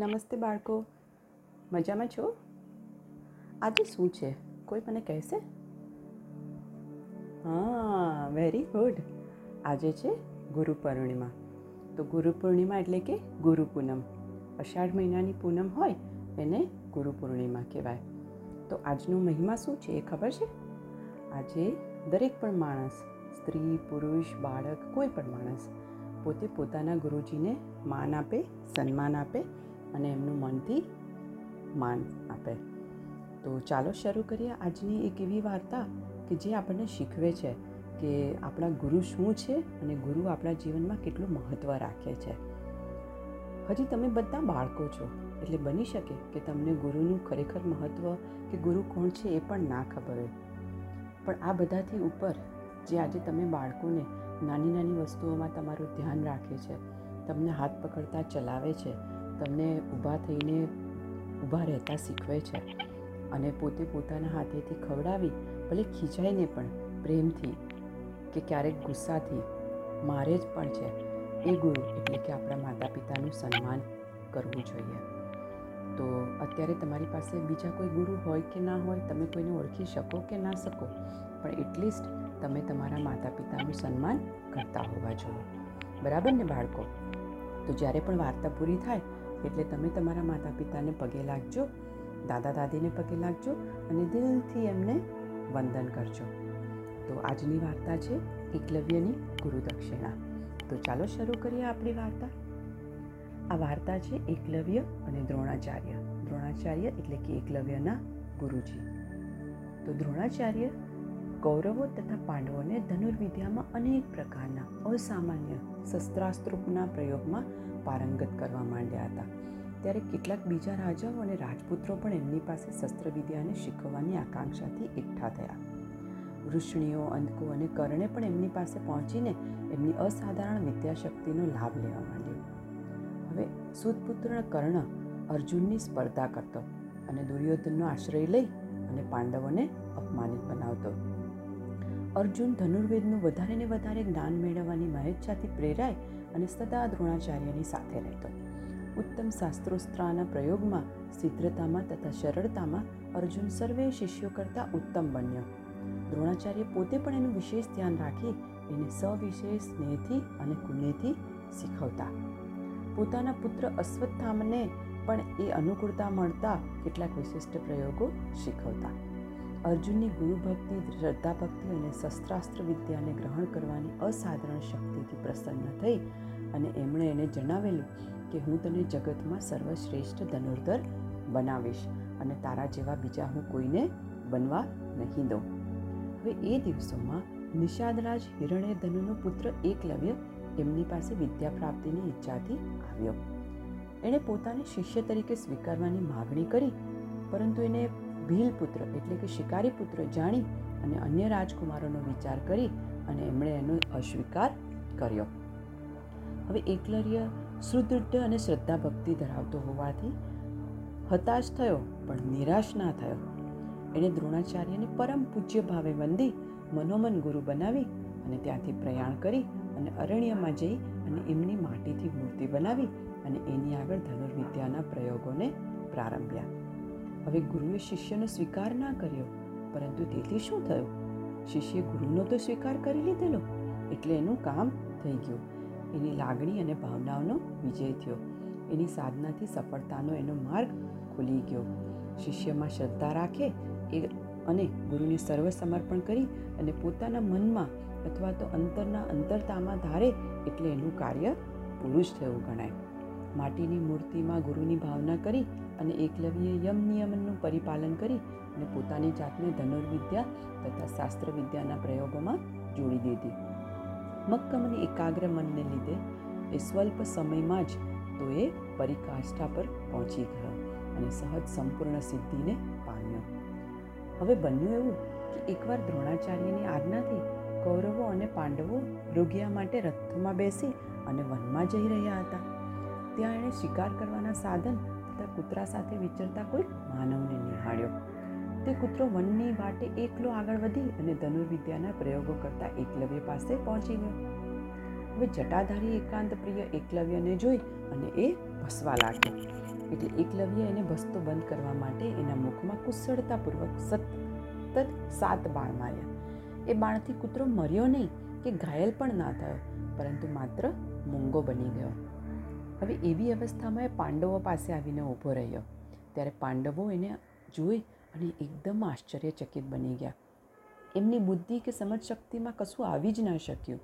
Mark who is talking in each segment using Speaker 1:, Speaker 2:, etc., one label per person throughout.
Speaker 1: નમસ્તે બાળકો. મજામાં છો? આજે શું છે? કોઈ મને કહેશે? હા વેરી ગુડ આજે છે ગુરુ પૂર્ણિમા. તો ગુરુ પૂર્ણિમા એટલે કે ગુરુ પૂનમ. અષાઢ મહિનાની પૂનમ હોય એને ગુરુ પૂર્ણિમા કહેવાય. તો આજનો મહિમા શું છે એ ખબર છે? આજે દરેક પણ માણસ, સ્ત્રી, પુરુષ, બાળક, કોઈ પણ માણસ પોતે પોતાના ગુરુજીને માન આપે, સન્માન આપે અને એમનું મનથી માન આપે. તો ચાલો શરૂ કરીએ આજની એક એવી વાર્તા કે જે આપણને શીખવે છે કે આપણા ગુરુ શું છે અને ગુરુ આપણા જીવનમાં કેટલું મહત્ત્વ રાખે છે. હજી તમે બધા બાળકો છો, એટલે બની શકે કે તમને ગુરુનું ખરેખર મહત્ત્વ કે ગુરુ કોણ છે એ પણ ના ખબર હોય. પણ આ બધાથી ઉપર જે આજે તમે બાળકોને નાની નાની વસ્તુઓમાં તમારું ધ્યાન રાખે છે, તમને હાથ પકડતા ચલાવે છે તમને ઊભા થઈને ઊભા રહેતા શીખવે છે. અને પોતે પોતાના હાથેથી ખવડાવી, ભલે ખીચાઈને પણ પ્રેમથી કે ક્યારેક ગુસ્સાથી, મારે જ પણ છે. એ ગુરુ એટલે કે આપણા માતા પિતાનું સન્માન કરવું જોઈએ. તો અત્યારે તમારી પાસે બીજા કોઈ ગુરુ હોય કે ના હોય, તમે કોઈને ઓળખી શકો કે ના શકો? પણ એટલીસ્ટ તમે તમારા માતા પિતાનું સન્માન કરતા હોવા જોઈએ. બરાબર ને બાળકો? તો જ્યારે પણ વાર્તા પૂરી થાય એટલે તમે તમારા માતા પિતાને પગે લાગજો દાદા દાદીને પગે લાગજો અને દિલથી એમને વંદન કરજો. તો આજની વાર્તા છે એકલવ્યની ગુરુદક્ષિણા. તો ચાલો શરૂ કરીએ આપણી વાર્તા. આ વાર્તા છે એકલવ્ય અને દ્રોણાચાર્ય. દ્રોણાચાર્ય એટલે કે એકલવ્યના ગુરુજી. તો દ્રોણાચાર્ય કૌરવો તથા પાંડવોને ધનુર્વિદ્યામાં અનેક પ્રકારના અસામાન્ય શસ્ત્રાસ્ત્રોના પ્રયોગમાં પારંગત કરવા માંડ્યા હતા. ત્યારે કેટલાક બીજા રાજાઓ અને રાજપુત્રો પણ એમની પાસે શસ્ત્રવિદ્યાને શીખવવાની આકાંક્ષાથી એકઠા થયા. વૃષ્ણિઓ અંધકો અને કર્ણે પણ એમની પાસે પહોંચીને એમની અસાધારણ વિદ્યાશક્તિનો લાભ લેવા માંડ્યો. હવે સુદપુત્ર કર્ણ અર્જુનની સ્પર્ધા કરતો અને દુર્યોધનનો આશ્રય લઈ અને પાંડવોને અપમાનિત બનાવતો. અર્જુન ધનુર્વેદનું વધારે ને વધારે જ્ઞાન મેળવવાની મહેચ્છાથી પ્રેરાય અને સદા દ્રોણાચાર્યની સાથે રહેતો. ઉત્તમ શાસ્ત્રોસ્ત્રાના પ્રયોગમાં, શીઘ્રતામાં તથા સરળતામાં અર્જુન સર્વે શિષ્યો કરતાં ઉત્તમ બન્યો. દ્રોણાચાર્ય પોતે પણ એનું વિશેષ ધ્યાન રાખી એને સવિશેષ સ્નેહથી અને કુનેથી શીખવતા. પોતાના પુત્ર અશ્વત્થામને પણ એ અનુકૂળતા મળતા કેટલાક વિશિષ્ટ પ્રયોગો શીખવતા. અર્જુનની ગુરુભક્તિ શ્રદ્ધા ભક્તિ અને શસ્ત્રાસ્ત્ર વિદ્યાને ગ્રહણ કરવાની અસાધારણ શક્તિથી પ્રસન્ન થઈ અને એમણે એને જણાવેલું કે હું તને જગતમાં સર્વશ્રેષ્ઠ ધનુર્ધર બનાવીશ અને તારા જેવા બીજા હું કોઈને બનવા નહીં દઉં. હવે એ દિવસોમાં નિષાદરાજ હિરણ્ય ધનુનો પુત્ર એકલવ્ય એમની પાસે વિદ્યા પ્રાપ્તિની ઈચ્છાથી આવ્યો. એણે પોતાને શિષ્ય તરીકે સ્વીકારવાની માગણી કરી, પરંતુ એને ભીલ પુત્ર એટલે કે શિકારી પુત્ર જાણી અને અન્ય રાજકુમારોનો વિચાર કરી અને એમણે એનો અસ્વીકાર કર્યો. હવે એકલર્ય, સુદૃઢ અને શ્રદ્ધા ભક્તિ ધરાવતો હોવાથી હતાશ થયો, પણ નિરાશ ના થયો. એણે દ્રોણાચાર્યને પરમ પૂજ્ય ભાવે વંદી, મનોમન ગુરુ બનાવી અને ત્યાંથી પ્રયાણ કરી અને અરણ્યમાં જઈ અને એમની માટીથી મૂર્તિ બનાવી અને એની આગળ ધનુર્વિદ્યાના પ્રયોગોને પ્રારંભ્યા. હવે ગુરુએ શિષ્યનો સ્વીકાર ના કર્યો, પરંતુ તેથી શું થયું? શિષ્યે ગુરુનો તો સ્વીકાર કરી લીધેલો, એટલે એનું કામ થઈ ગયું. એની લાગણી અને ભાવનાઓનો વિજય થયો. એની સાધનાથી સફળતાનો એનો માર્ગ ખુલી ગયો. શિષ્યમાં શ્રદ્ધા રાખે એ અને ગુરુને સર્વ સમર્પણ કરી અને પોતાના મનમાં અથવા તો અંતરના અંતરતામાં ધારે એટલે એનું કાર્ય પૂરું જ થયું ગણાય. માટીની મૂર્તિમાં ગુરુની ભાવના કરી અને એકલવ્યે યમ નિયમનનું પરિપાલન કરી અને પોતાની જાતને ધનુર્વિદ્યા તથા શાસ્ત્ર વિદ્યાના પ્રયોગોમાં જોડી દીધી. મક્કમ અને એકાગ્ર મનને લીધે એ સ્વલ્પ સમયમાં જ તો એ પરિકાષ્ઠા પર પહોંચી ગયો અને સહજ સંપૂર્ણ સિદ્ધિને પામ્યો. હવે બન્યું એવું કે એકવાર દ્રોણાચાર્યની આજ્ઞાથી કૌરવો અને પાંડવો મૃગયા માટે રથમાં બેસી અને વનમાં જઈ રહ્યા હતા. ત્યાં એણે શિકાર કરવાના સાધન તથા કૂતરા સાથે વિચરતા કોઈ માનવને નિહાળ્યો. તે કૂતરો વનની વાટે એકલો આગળ વધી અને ધનુર્વિદ્યાના પ્રયોગો કરતા એકલવ્ય પાસે પહોંચી ગયો. હવે જટાધારી એકાંત પ્રિય એકલવ્યને જોઈ અને એ ભસવા લાગ્યો. એટલે એકલવ્ય એને ભસતો બંધ કરવા માટે એના મુખમાં કુશળતાપૂર્વક સતત સાત બાણ માર્યા. એ બાણથી કૂતરો મર્યો નહીં કે ઘાયલ પણ ના થયો, પરંતુ માત્ર મૂંગો બની ગયો. હવે એવી અવસ્થામાં એ પાંડવો પાસે આવીને ઊભો રહ્યો. ત્યારે પાંડવો એને જોઈ અને એકદમ આશ્ચર્યચકિત બની ગયા. એમની બુદ્ધિ કે સમજ શક્તિમાં કશું આવી જ ન શક્યું.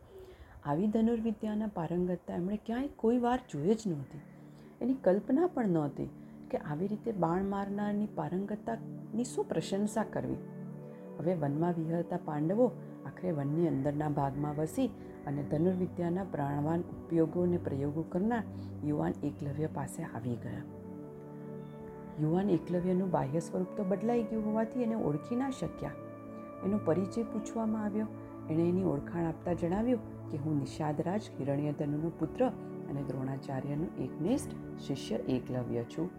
Speaker 1: આવી ધનુર્વિદ્યાના પારંગતતા એમણે ક્યાંય કોઈ વાર જોઈ જ નહોતી. એની કલ્પના પણ નહોતી કે આવી રીતે બાણ મારનારની પારંગતતાની શું પ્રશંસા કરવી. હવે વનમાં વિહરતા પાંડવો આખરે વનની અંદરના ભાગમાં વસી અને ધનુર્વિદ્યાના પ્રાણવાન ઉપયોગો અને પ્રયોગો કરનાર યુવાન એકલવ્ય પાસે આવી ગયા. યુવાન એકલવ્યનું બાહ્ય સ્વરૂપ તો બદલાઈ ગયું હોવાથી એને ઓળખી ના શક્યા. એનો પરિચય પૂછવામાં આવ્યો. એણે એની ઓળખાણ આપતા જણાવ્યું કે હું નિષાદરાજ હિરણ્યધનુનો પુત્ર અને દ્રોણાચાર્યનો એકનિષ્ઠ શિષ્ય એકલવ્ય છું.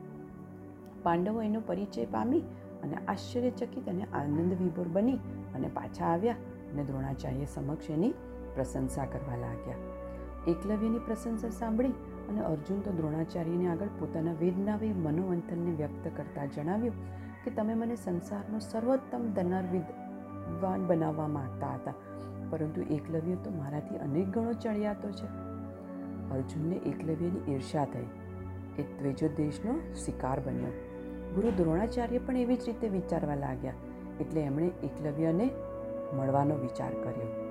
Speaker 1: પાંડવો એનો પરિચય પામી અને આશ્ચર્યચકિત અને આનંદ વિભોર બની અને પાછા આવ્યા. અને દ્રોણાચાર્ય સમક્ષ એની પ્રશંસા કરવા લાગ્યા. એકલવ્યની પ્રશંસા સાંભળી અને અર્જુન તો દ્રોણાચાર્યને આગળ પોતાના વેદનાવી મનોમંથનને વ્યક્ત કરતા જણાવ્યું કે તમે મને સંસારનો સર્વોત્તમ ધનર્વિદ વિદ્વાન બનાવવા માગતા હતા, પરંતુ એકલવ્ય તો મારાથી અનેક ગણો ચડિયાતો છે. અર્જુનને એકલવ્યની ઈર્ષા થઈ. એ ત્રેજો દેશનો શિકાર બન્યો. ગુરુ દ્રોણાચાર્ય પણ એવી જ રીતે વિચારવા લાગ્યા, એટલે એમણે એકલવ્યને મળવાનો વિચાર કર્યો.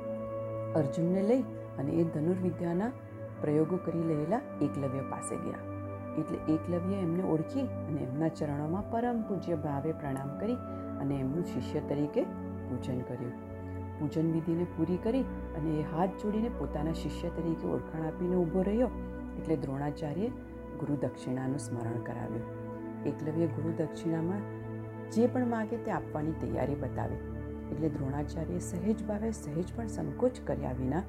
Speaker 1: અર્જુનને લઈ અને એ ધનુર્વિદ્યાના પ્રયોગો કરી રહેલા એકલવ્ય પાસે ગયા. એટલે એકલવ્ય એમને ઓળખી અને એમના ચરણોમાં પરમ પૂજ્ય ભાવે પ્રણામ કરી અને એમનું શિષ્ય તરીકે પૂજન કર્યું. પૂજન વિધિને પૂરી કરી અને એ હાથ જોડીને પોતાના શિષ્ય તરીકે ઓળખાણ આપીને ઊભો રહ્યો એટલે દ્રોણાચાર્યે ગુરુ દક્ષિણાનું સ્મરણ કરાવ્યું. એકલવ્ય ગુરુ દક્ષિણામાં જે પણ માગે તે આપવાની તૈયારી બતાવી. એટલે દ્રોણાચાર્ય સહેજ ભાવે સહેજ પણ સંકોચ કર્યા વિના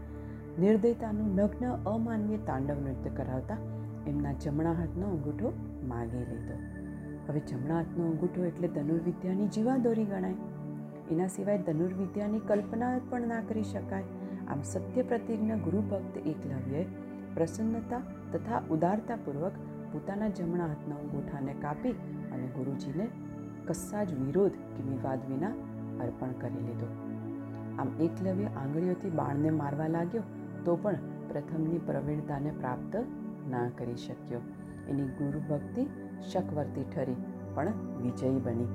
Speaker 1: નિર્દયતાનું નગ્ન અમાનવીય તાંડવ નૃત્ય કરાવતા એમના જમણા હાથનો અંગૂઠો માગી લીધો. હવે જમણા હાથનો અંગૂઠો એટલે ધનુર્વિદ્યાની જીવાદોરી ગણાય. એના સિવાય ધનુર્વિદ્યાની કલ્પના પણ ના કરી શકાય. આમ સત્ય પ્રતિજ્ઞ ગુરુ ભક્ત એકલવ્યએ પ્રસન્નતા તથા ઉદારતાપૂર્વક પોતાના જમણા હાથના અંગૂઠાને કાપી અને ગુરુજીને કશા જ વિરોધ કે વિવાદ વિના અર્પણ કરી લીધો. આમ એકલવ્ય આંગળીઓથી બાણને મારવા લાગ્યો તો પણ પ્રથમની પ્રવીણતાને પ્રાપ્ત ના કરી શક્યો. એની ગુરુ ભક્તિ શકવર્તી ઠરી, પણ વિજયી બની.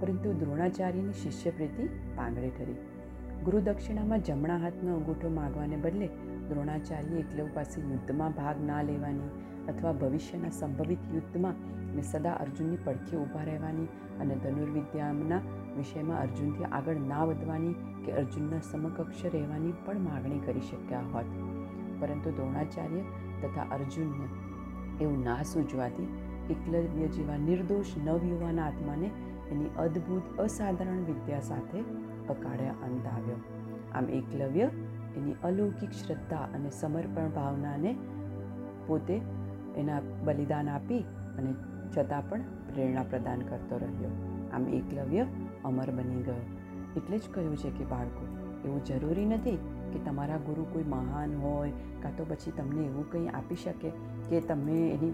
Speaker 1: પરંતુ દ્રોણાચાર્યની શિષ્યપ્રીતિ પાંગળી ઠરી. ગુરુ દક્ષિણામાં જમણા હાથનો અંગૂઠો માગવાને બદલે દ્રોણાચાર્ય એકલવ પાસે યુદ્ધમાં ભાગ ના લેવાની અથવા ભવિષ્યના સંભવિત યુદ્ધમાં ને સદા અર્જુનની પડખે ઊભા રહેવાની અને ધનુર્વિદ્યાના વિષયમાં અર્જુનથી આગળ ના વધવાની કે અર્જુનના સમકક્ષ રહેવાની પણ માગણી કરી શક્યા હોત. પરંતુ દ્રોણાચાર્ય તથા અર્જુનને એવું ના સૂચવાથી એકલવ્ય જેવા નિર્દોષ નવયુવાના આત્માને એની અદ્ભુત, અસાધારણ વિદ્યા સાથે અકાળે અંત આવ્યો આમ એકલવ્ય એની અલૌકિક શ્રદ્ધા અને સમર્પણ ભાવનાને પોતે એના બલિદાન આપી અને છતાં પણ પ્રેરણા પ્રદાન કરતો રહ્યો. આમ એકલવ્ય અમર બની ગયો. એટલે જ કહ્યું છે કે બાળકો, એવું જરૂરી નથી કે તમારા ગુરુ કોઈ મહાન હોય કાં તો પછી તમને એવું કંઈ આપી શકે કે તમે એની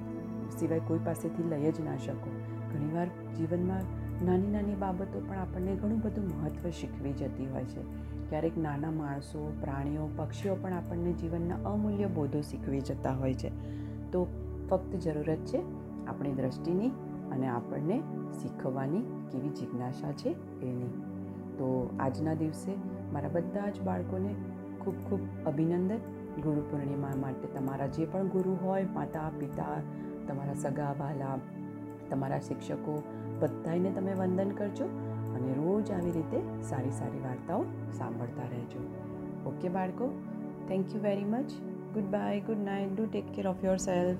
Speaker 1: સિવાય કોઈ પાસેથી લઈ જ ના શકો. ઘણીવાર જીવનમાં નાની નાની બાબતો પણ આપણને ઘણું બધું મહત્ત્વ શીખવી જતી હોય છે. ક્યારેક નાના માણસો, પ્રાણીઓ, પક્ષીઓ પણ આપણને જીવનના અમૂલ્ય બોધો શીખવી જતા હોય છે. તો ફક્ત જરૂરત છે આપણી દ્રષ્ટિની અને આપણને શીખવવાની કેવી જિજ્ઞાસા છે એની. તો આજના દિવસે મારા બધા જ બાળકોને ખૂબ ખૂબ અભિનંદન. ગુરુ પૂર્ણિમા માટે તમારા જે પણ ગુરુ હોય, માતા, પિતા, તમારા સગા વાલા તમારા શિક્ષકો બધાને તમે વંદન કરજો અને રોજ આવી રીતે સારી સારી વાર્તાઓ સાંભળતા રહેજો. ઓકે બાળકો thank you very much goodbye good night do take care of yourself